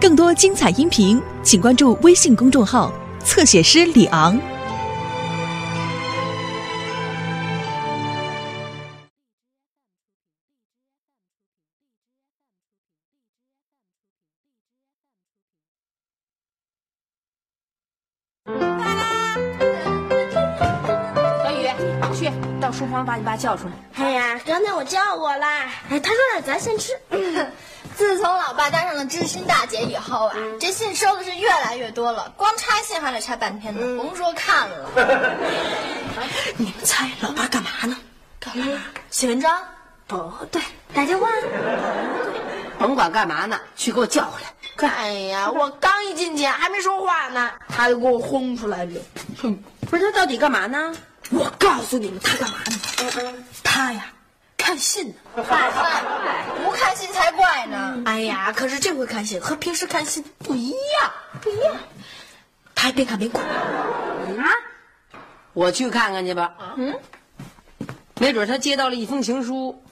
更多精彩音频，请关注微信公众号“侧写师李昂”。小雨，去到书房把你爸叫出来。哎呀，刚才我叫过了，哎，他说让咱先吃。自从老爸当上了知心大姐以后啊，这信收的是越来越多了，光拆信还得拆半天呢，甭说看了。你们猜老爸干嘛呢？干嘛？写文章？不对，打电话。甭管干嘛呢，去给我叫回来。哎呀，我刚一进去还没说话呢，他就给我轰出来了。哼，不是他到底干嘛呢？我告诉你们，他干嘛呢？他呀，看信呢。不看信才怪呢。哎呀，可是这回看信和平时看信不一样，不一样。他还边看边哭啊。我去看看去吧。嗯，没准他接到了一封情书。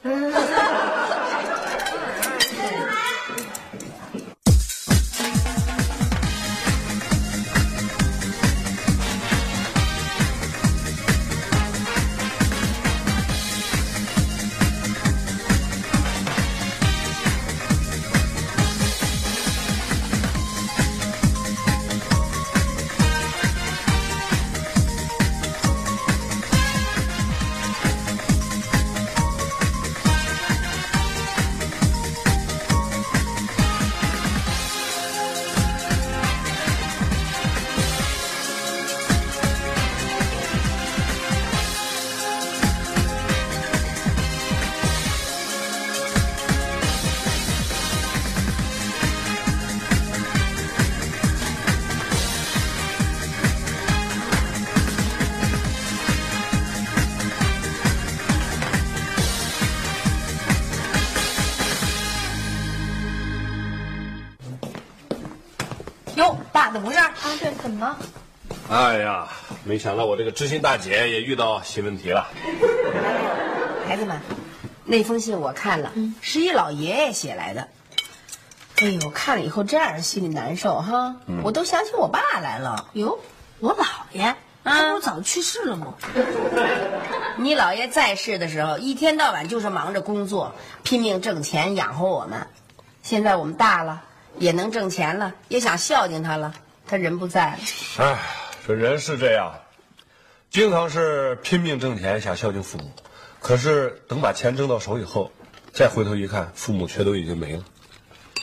没想到我这个知心大姐也遇到新问题了。孩子们，那封信我看了，是一老爷爷写来的。哎呦，看了以后真让人心里难受哈，我都想起我爸来了。哟，我姥爷，他不是早去世了吗？你姥爷在世的时候，一天到晚就是忙着工作，拼命挣钱养活我们。现在我们大了，也能挣钱了，也想孝敬他了，他人不在了。哎，这人是这样，经常是拼命挣钱想孝敬父母，可是等把钱挣到手以后，再回头一看，父母却都已经没了。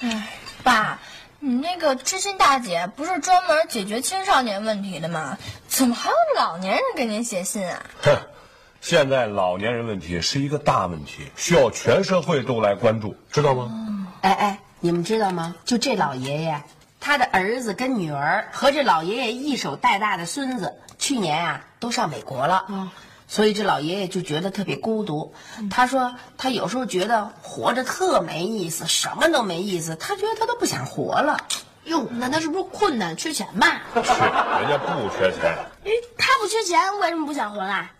哎，爸，你那个知心大姐不是专门解决青少年问题的吗？怎么还有老年人给您写信啊？哼，现在老年人问题是一个大问题，需要全社会都来关注，知道吗？哎哎，你们知道吗？就这老爷爷，他的儿子跟女儿和这老爷爷一手带大的孙子，去年啊都上美国了。所以这老爷爷就觉得特别孤独。他说他有时候觉得活着特没意思，什么都没意思。他觉得他都不想活了。哟，那他是不是困难缺钱吧？是，人家不缺钱。哎，他不缺钱，为什么不想活啦？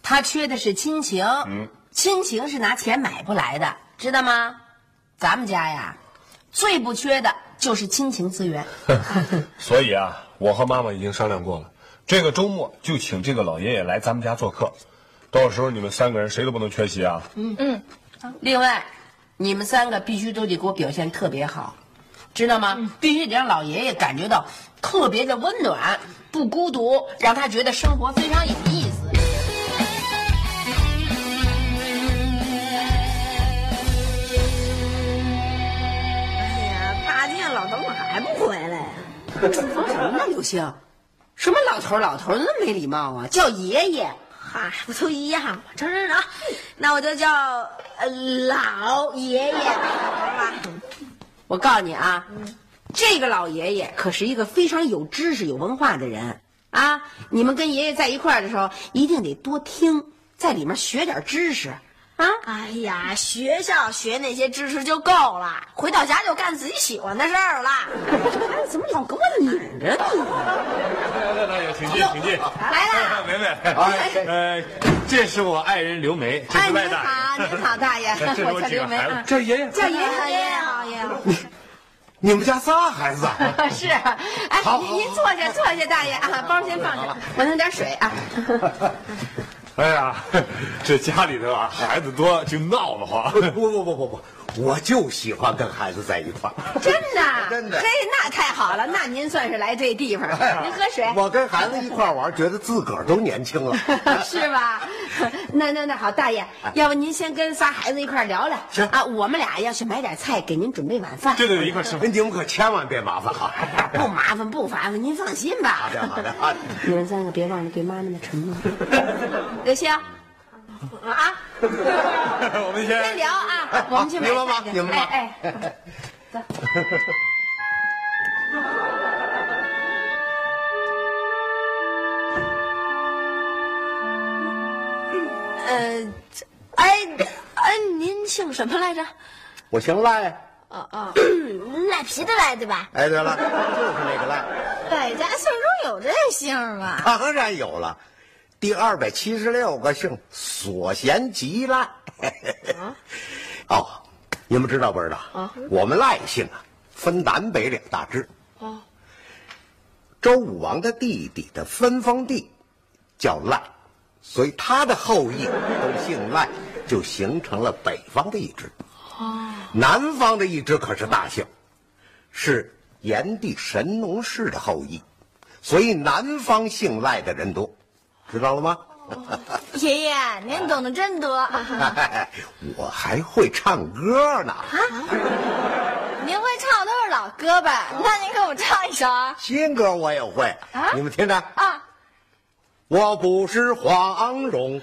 他缺的是亲情，亲情是拿钱买不来的，知道吗？咱们家呀，最不缺的就是亲情资源。所以啊，我和妈妈已经商量过了，这个周末就请这个老爷爷来咱们家做客，到时候你们三个人谁都不能缺席啊。嗯嗯，另外，你们三个必须都得给我表现特别好，知道吗？必须得让老爷爷感觉到特别的温暖，不孤独，让他觉得生活非常有意思。哎呀，大见老头怎么还不回来呀？说什么呢，刘星？什么老头儿老头儿，那么没礼貌啊？叫爷爷。嗨，不都一样吗？成成成，那我就叫呃老爷爷，好吧？我告诉你啊，这个老爷爷可是一个非常有知识、有文化的人啊！你们跟爷爷在一块儿的时候，一定得多听，在里面学点知识啊！哎呀，学校学那些知识就够了，回到家就干自己喜欢的事儿了。孩子怎么老跟我拧着呢？来来来，请进，请进。来了，梅梅，呃，这是我爱人刘梅，这哎，是您外大好，您好，大爷，这是我叫刘梅我几个孩子啊，叫爷爷。叫爷爷，爷爷好，爷爷好。你们家仨孩子？是，哎，您您坐下，坐下，大爷啊，包先放下，我弄点水啊。哎呀，这家里头啊，孩子多就闹得慌。不不不不不，我就喜欢跟孩子在一块儿。真的，真的嘿，那太好了，那您算是来对地方了。您喝水，我跟孩子一块儿玩，觉得自个儿都年轻了。是吧？那那那好，大爷，要不您先跟仨孩子一块聊聊。行啊，我们俩要去买点菜，给您准备晚饭。对对对，一块吃饭。你们可千万别麻烦哈！不麻烦，不麻烦，您放心吧。好的好的好的。你们三个别忘了对妈妈的承诺。刘星，啊，我们先先聊啊，我们去买你们忙菜去你们忙哎哎，走。呃，哎哎，您姓什么来着？我姓赖。哦哦，赖皮的赖对吧？哎，对了，就是那个赖。百家姓中有这姓吗？当然有了，第二百七十六个姓所嫌极赖。哦，你们知道不知道？啊，我们赖姓啊，分南北两大支。哦，周武王的弟弟的分封地叫赖，所以他的后裔都姓赖，就形成了北方的一支。哦，南方的一支可是大姓，是炎帝神农氏的后裔。所以南方姓赖的人多，知道了吗？爷爷，您懂得真多。我还会唱歌呢，啊您会唱都是老歌吧？那您给我们唱一首啊？新歌我也会。啊你们听着啊！我不是黄蓉，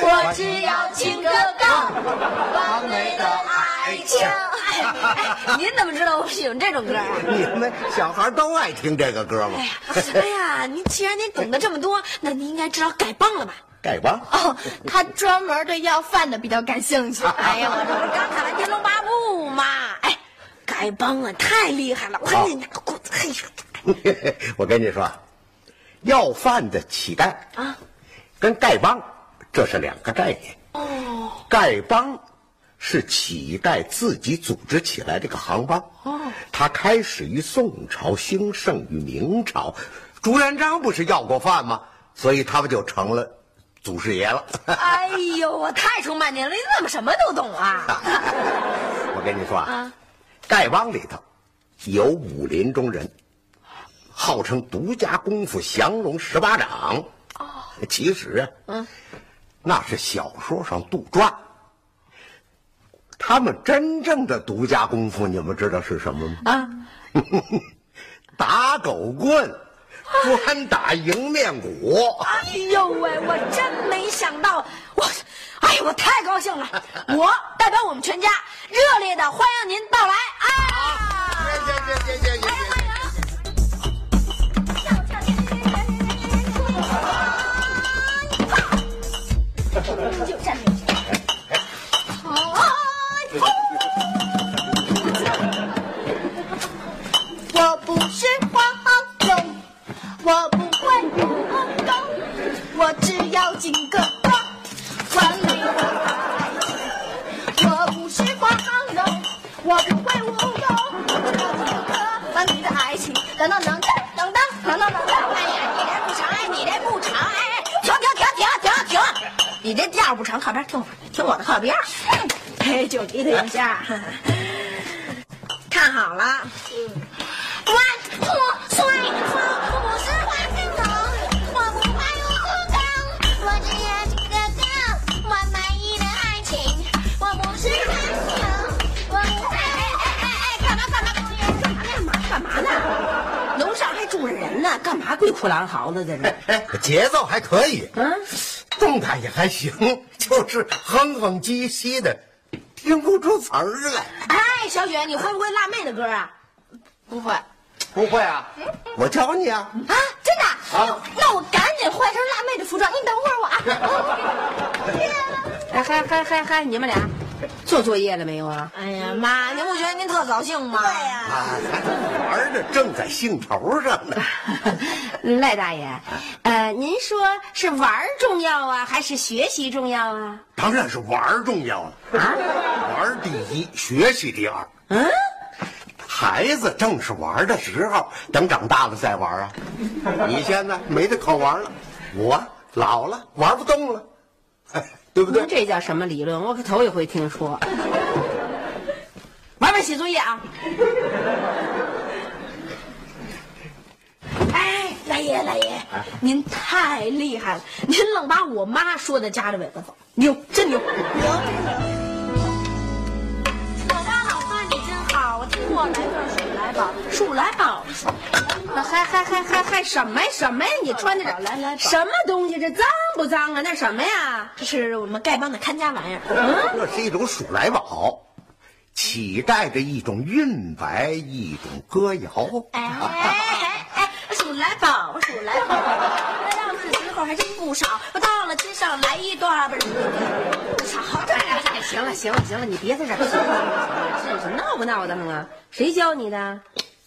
我只要情歌高，完美的爱情。哎，您怎么知道我喜欢这种歌啊？你们小孩都爱听这个歌吗？哎呀，哎呀您既然您懂得这么多，那您应该知道丐帮了吧？丐帮哦，他专门对要饭的比较感兴趣。哎呀，我这不是刚看完《天龙八部》吗？哎，丐帮啊，太厉害了！我看你那个棍子，嘿呦，我跟你说，要饭的乞丐啊，跟丐帮这是两个概念。哦，丐帮是乞丐自己组织起来这个行帮。哦，它开始于宋朝，兴盛于明朝。朱元璋不是要过饭吗？所以他们就成了祖师爷了。哎呦，我太崇拜您了！你怎么什么都懂啊？我跟你说啊，丐帮里头有武林中人，号称独家功夫降龙十八掌。哦，其实啊，嗯，那是小说上杜撰。他们真正的独家功夫，你们知道是什么吗？啊，打狗棍，专打迎面鼓。哎呦喂，我真没想到，我，哎，我太高兴了。我代表我们全家热烈的欢迎您到来。啊，欢迎欢迎。就这。金个光，完美的爱情。我不是黄蓉，我不会武功，我只要金个完美的爱情。当当当当当当当当当！哎呀，你这不长，哎，你这不长，哎，停停停停停停！你这调不长，靠边听我，听我的靠边。哎，就你这一下，看好了。One 鬼哭狼嚎的？这是。哎，节奏还可以，嗯，动弹也还行，就是哼哼唧唧的，听不出词儿来。哎，小雪，你会不会辣妹的歌啊？不会不会啊，我教你啊。啊，真的？啊，那我赶紧换身辣妹的服装，你等会儿我啊。哎嗨嗨嗨嗨，你们俩做作业了没有啊？哎呀妈，您不觉得您特高兴吗？对呀、啊，咱玩的正在兴头上呢。赖大爷，呃，您说是玩儿重要啊，还是学习重要啊？当然是玩儿重要了，玩儿第一，学习第二。嗯，孩子正是玩的时候，等长大了再玩啊。你现在没得可玩了，我老了玩不动了，哎对不对？这叫什么理论？我可头一回听说。玩玩写作业啊！哎，大爷大爷，您太厉害了，您愣把我妈说的夹着尾巴走，牛，真牛！我听我来份水来宝，数来宝，那还还还还还什么呀什么呀？你穿的这来来什么东西？这脏不脏啊？那什么呀？这是我们丐帮的看家玩意儿。这是一种数来宝，期待着一种韵白，一种歌谣。哎哎哎，数来宝，数来宝，还真不少。我到了街上来一段，不是不少。哎哎，行了行了行了，你别在这儿闹不闹腾啊？谁教你的？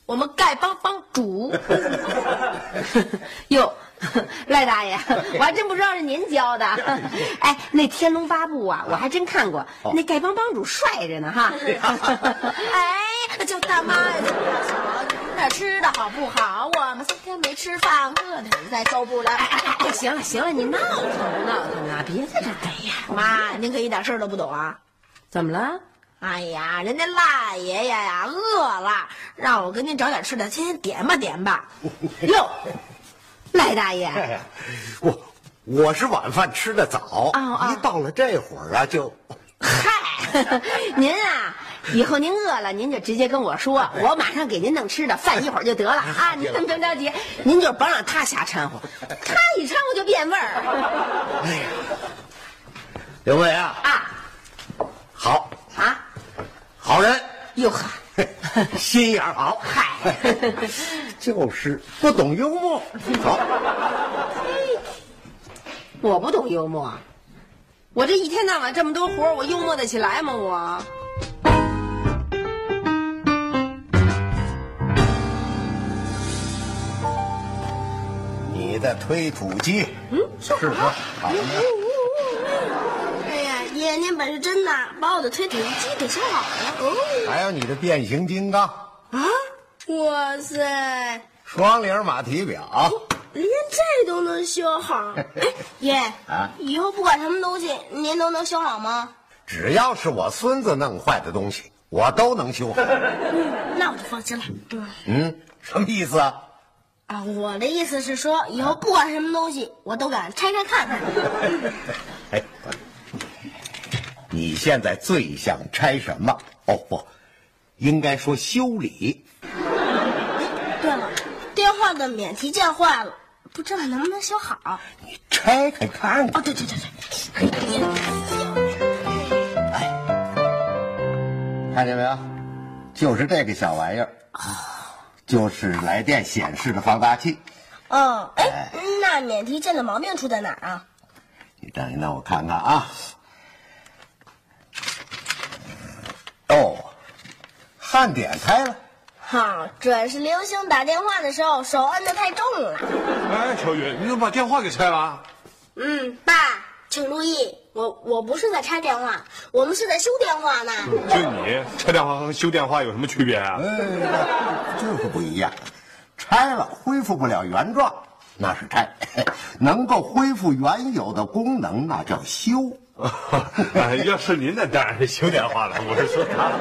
我们丐帮帮主，哟，赖大爷，我还真不知道是您教的。哎，那《天龙八部》啊，我还真看过，那丐帮帮主帅着呢哈。哎，就他妈的这吃的好不好？我们三天没吃饭，饿的实在受不了。哎哎哎，行了行了，你闹腾不闹腾啊？别在这儿。哎呀，妈，您可一点事儿都不懂啊！怎么了？哎呀，人家赖爷爷呀饿了，让我给您找点吃的，先先点吧点吧。哟，赖大爷，哎，我我是晚饭吃的早，哦哦一到了这会儿啊就。嗨，您啊，以后您饿了，您就直接跟我说，我马上给您弄吃的，饭一会儿就得了。啊！您甭着急，您就甭让他瞎掺和，他一掺和就变味儿。哎呀，刘伟啊，啊。好，啊，好人，哟呵，心眼儿好，嗨，就是不懂幽默。好，我不懂幽默，我这一天到晚这么多活我幽默得起来吗？我的推土机，嗯，是不是好呢？哎呀，爷您本事真大，把我的推土机给修好了。哦，还有你的变形金刚，啊哇塞，双铃马蹄表，连这都能修好。哎，爷，啊以后不管什么东西，您都能修好吗？只要是我孙子弄坏的东西，我都能修好。那我就放心了。嗯嗯，什么意思啊？啊，我的意思是说，以后不管什么东西，我都敢拆开看看。哎，你现在最想拆什么？哦不，应该说修理。对了，电话的免提键坏了，不知道能不能修好。你拆开看看。哦，对对对对，看见没有？就是这个小玩意儿，就是来电显示的放大器。哦，哎，那免提键的毛病出在哪儿啊？你等一等，我看看啊。哦，焊点开了。好，准是刘星打电话的时候手摁的太重了。哎，小雨，你怎么把电话给拆了？嗯，爸，请注意，我我不是在拆电话，我们是在修电话呢。就你拆电话和修电话有什么区别啊？哎，就是不一样。拆了恢复不了原状，那是拆；能够恢复原有的功能，那叫修。哎 要是您那当然是修电话了，我是说他。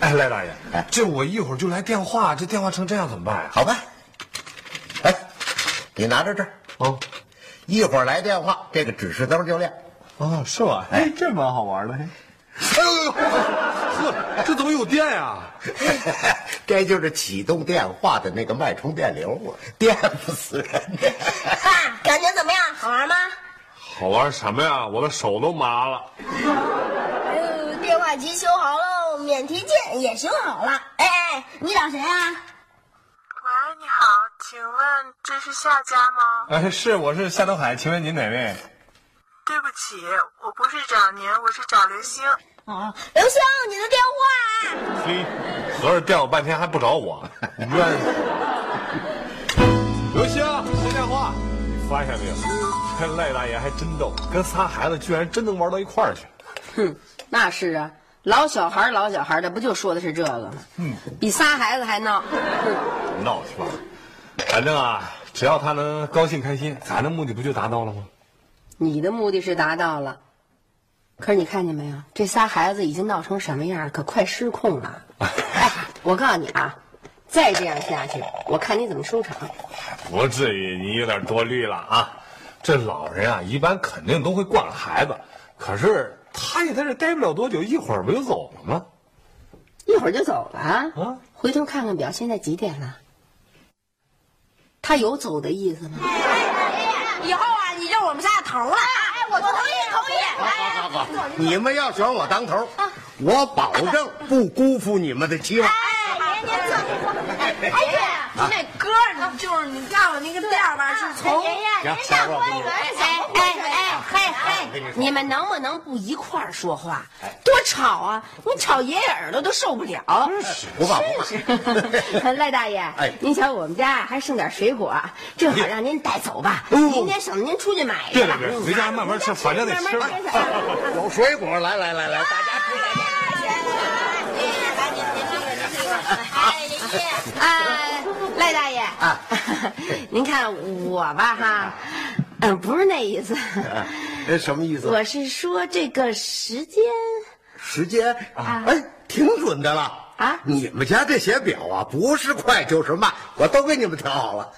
哎，赖大爷，哎这我一会儿就来电话，这电话成这样怎么办呀？好办。哎，你拿着这儿，哦，一会儿来电话，这个指示灯就亮。哦，是吧？哎，这蛮好玩的。哎呦呦呦，呵，这怎么有电呀？这就是启动电话的那个脉冲电流啊，电不死人。爸，感觉怎么样？好玩吗？好玩什么呀？我的手都麻了。呃，电话机修好喽，免提键也修好了。哎哎，你找谁啊？喂，你好，请问这是夏家吗？哎，是，我是夏东海，请问您哪位？对不起，我不是找您，我是找刘星。啊，刘星，你的电话。嘿，合着电我半天还不找我，冤死！刘星，接电话。你发现没有？这赖大爷还真逗，跟仨孩子居然真能玩到一块儿去。哼，那是啊，老小孩老小孩的，不就说的是这个吗？嗯，比仨孩子还闹。闹去吧，反正啊，只要他能高兴开心，咱的目的不就达到了吗？你的目的是达到了，可是你看见没有？这仨孩子已经闹成什么样，可快失控了。哎，我告诉你啊，再这样下去，我看你怎么收场。不至于，你有点多虑了啊。这老人啊，一般肯定都会惯孩子，可是他也在这待不了多久，一会儿不就走了吗？一会儿就走了啊！啊回头看看表，现在几点了？他有走的意思吗？以后啊，你就是我们家的头了。哎，我同意，同意。好好好，你们要选我当头，我保证不辜负你们的期望。哎，爷爷您这，哎爷，你那歌，你就是你告诉那个调吧，是从爷爷行，下播不录。哎哎你们能不能不一块儿说话？多吵啊！你吵爷爷耳朵都受不了。不怕不怕。赖大爷，哎您瞧我们家还剩点水果，正好让您带走吧，明天省得您出去买去了。对对对，回家慢慢吃，反正得吃。有水果，来来来来，大家吃，大家哎，爷爷，啊，赖大爷啊，您看我吧哈，嗯，不是那意思，吃。这什么意思？我是说这个时间。时间啊，哎，挺准的了啊你们家这些表啊，不是快就是慢，我都给你们调好了。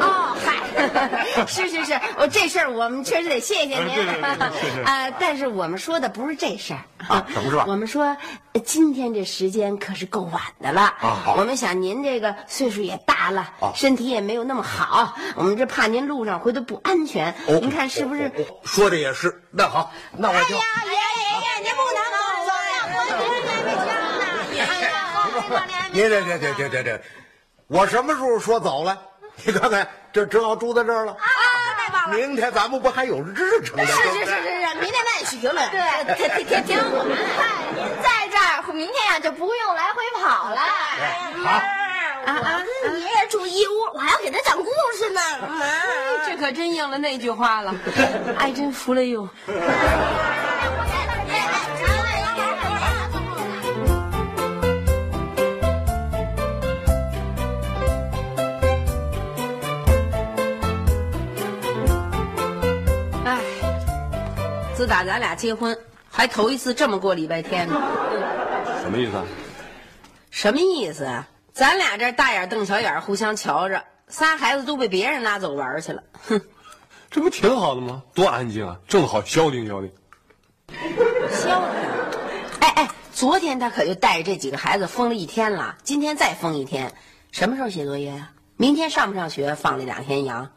哦，嗨，是是是，我这事儿我们确实得谢谢您对对对对是是啊。但是我们说的不是这事儿啊什么事儿我们说呃今天这时间可是够晚的了啊好我们想您这个岁数也大了啊，身体也没有那么好，我们这怕您路上回头不安全。哦您看是不是？哦哦说的也是。那好，那我就。爷爷爷爷，您不能走啊！我今天还没讲呢。哎呀，我这年你这这这这这这，我什么时候说走了？你看看，这正好住在这儿了。啊，太棒了！明天咱们不还有日程呢？是是是是是，明天咱也去行了。对，挺挺挺挺好您在这儿，明天呀就不用来回跑了。好啊啊！爷爷住一屋，我还要给他讲故事呢。这可真应了那句话了，哎，真服了哟。自打咱俩结婚，还头一次这么过礼拜天呢。什么意思啊？什么意思啊？咱俩这大眼瞪小眼，互相瞧着，仨孩子都被别人拉走玩去了。哼，这不挺好的吗？多安静啊，正好消停消停。消停。哎哎，昨天他可就带着这几个孩子疯了一天了，今天再疯一天。什么时候写作业呀、明天上不上学？放了两天羊。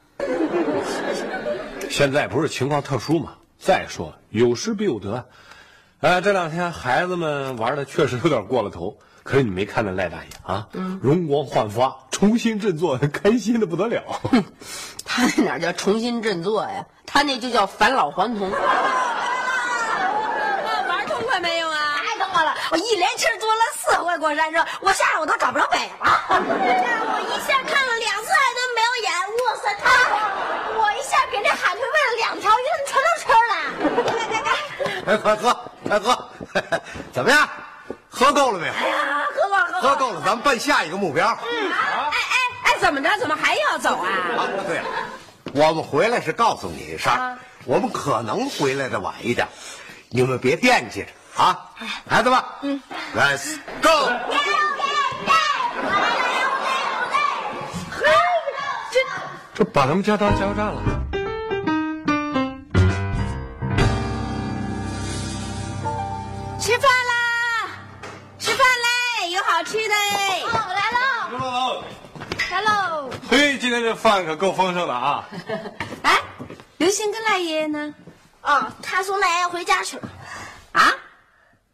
现在不是情况特殊吗？再说有失必有得。哎，这两天孩子们玩的确实有点过了头，可是你没看那赖大爷啊，容光焕发，重新振作，开心的不得了。他那哪叫重新振作呀？他那就叫返老还童。玩痛快没有啊？太痛快了！我一连气儿坐了四回过山车，我吓得我都找不着北了。我一下看了两次海豚表演，哇塞，太好了！我一下给这海豚喂了两条鱼，它们全都吃了。来来来，哎，快喝，快喝，怎么样？喝够了没有？啊，喝够了。喝够了，咱们奔下一个目标。嗯哎哎哎，怎么着？怎么还要走啊？啊，对了，我们回来是告诉你一声，我们可能回来的晚一点，你们别惦记着啊，孩子们，嗯，Let's go。这把咱们家当加油站了。吃饭啦！吃饭嘞！有好吃的哎！哦，来喽，来喽。嘿，今天这饭可够丰盛的啊！哎，刘星跟赖爷爷呢？哦，他说赖爷回家去了。啊，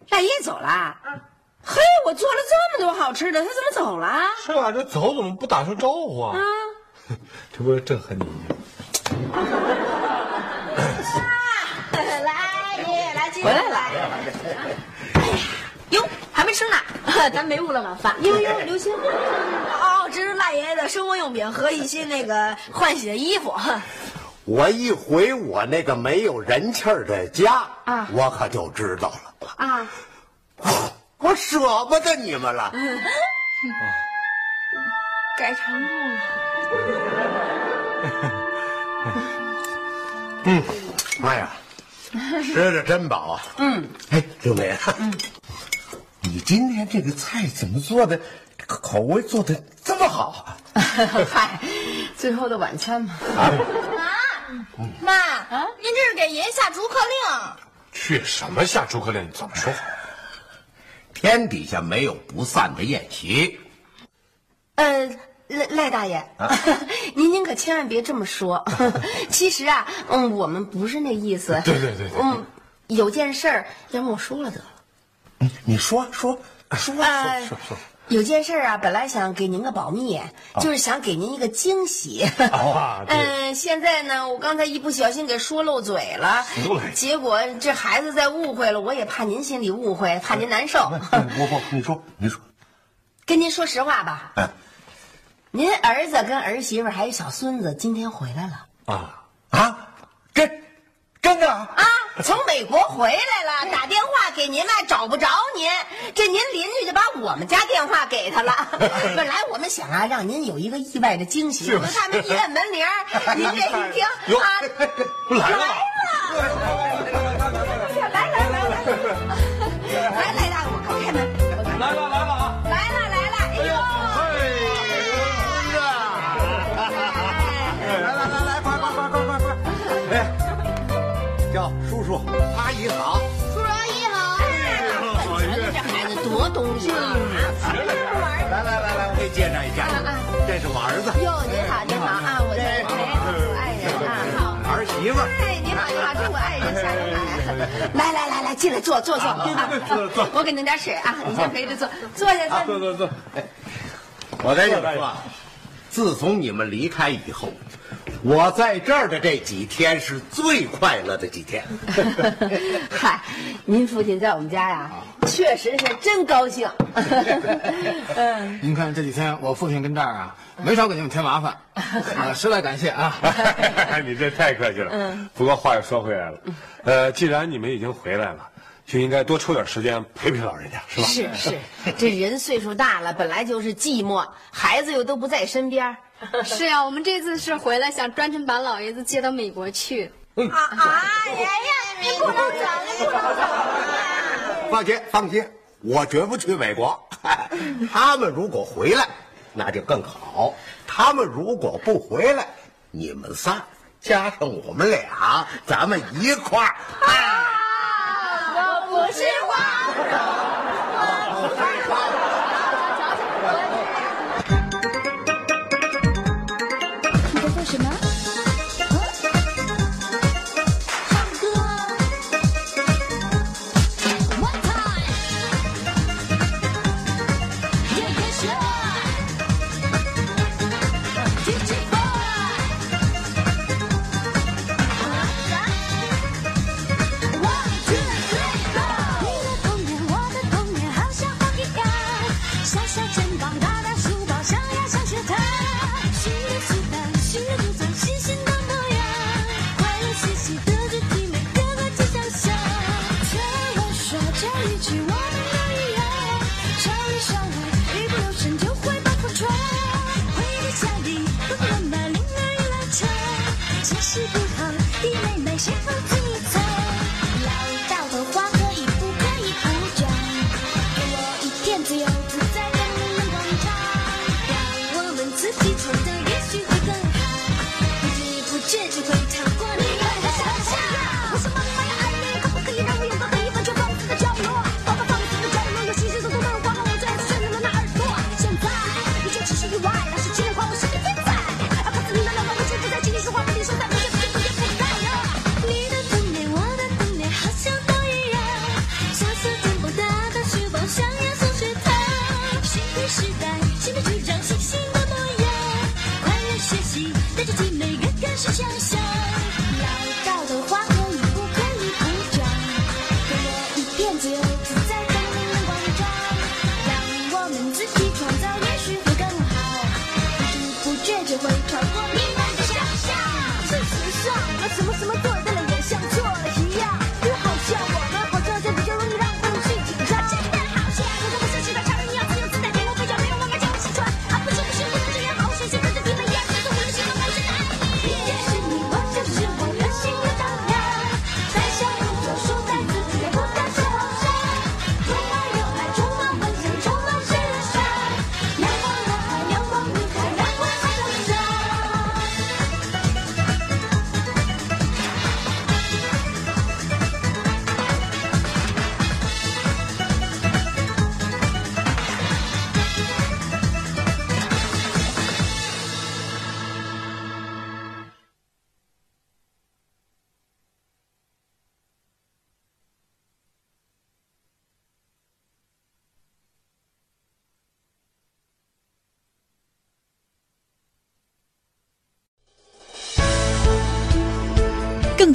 赖爷爷走了。嘿，我做了这么多好吃的，他怎么走了？是啊，这走怎么不打声招呼啊？啊 这不是正恨你吗？回来了。哟，还没吃呢，咱没误了晚饭。哟哟，刘星，哦，这是赖爷爷的生活用品和一些那个换洗的衣服。我一回我那个没有人气儿的家，啊，我可就知道了啊，我舍不得你们了。改长路了。嗯，妈呀，吃的真饱啊！嗯，哎，刘梅，嗯，你今天这个菜怎么做的？口口味做的这么好？嗨，最后的晚餐嘛。妈，妈，啊，您这是给爷爷下逐客令？去什么下逐客令？怎么说话？天底下没有不散的宴席。呃，赖赖大爷，您您可千万别这么说。其实啊，嗯，我们不是那意思。对对对对。嗯，有件事儿要跟我说了得了。嗯，你说说说说说说。有件事啊，本来想给您个保密，就是想给您一个惊喜。啊 嗯，现在呢，我刚才一不小心给说漏嘴了，结果这孩子再误会了，我也怕您心里误会，怕您难受。我不，你说，你说，跟您说实话吧。嗯，您儿子跟儿媳妇还有小孙子今天回来了。啊啊，真真的啊。从美国回来了，打电话给您嘛，找不着您，这您邻居就把我们家电话给他了。本来我们想啊，让您有一个意外的惊喜，可他们一摁门铃，您这一听啊，来了，阿姨好，叔叔阿姨好。哎，这孩子多懂事啊！来来来来，我给你介绍一下，这是我儿子。哟，您好您好啊，我是我爱人啊，好儿媳妇。哎，您好您好，这是我爱人夏云来。来来来来，进来坐坐坐，坐坐。我给弄点水啊，你先陪着坐，坐下坐坐坐。我跟你说，自从你们离开以后。我在这儿的这几天是最快乐的几天。嗨，您父亲在我们家呀，确实是真高兴。嗯，您看这几天我父亲跟这儿啊，没少给你们添麻烦，啊，实在感谢啊。你这太客气了。嗯。不过话又说回来了，呃，既然你们已经回来了，就应该多抽点时间陪陪老人家，是吧？是是，这人岁数大了，本来就是寂寞，孩子又都不在身边。是呀，我们这次是回来想专程把老爷子接到美国去。啊啊！爷爷，你不能走，你不能走放心，放心，我绝不去美国。他们如果回来，那就更好；他们如果不回来，你们仨加上我们俩，咱们一块儿。啊！我不是花。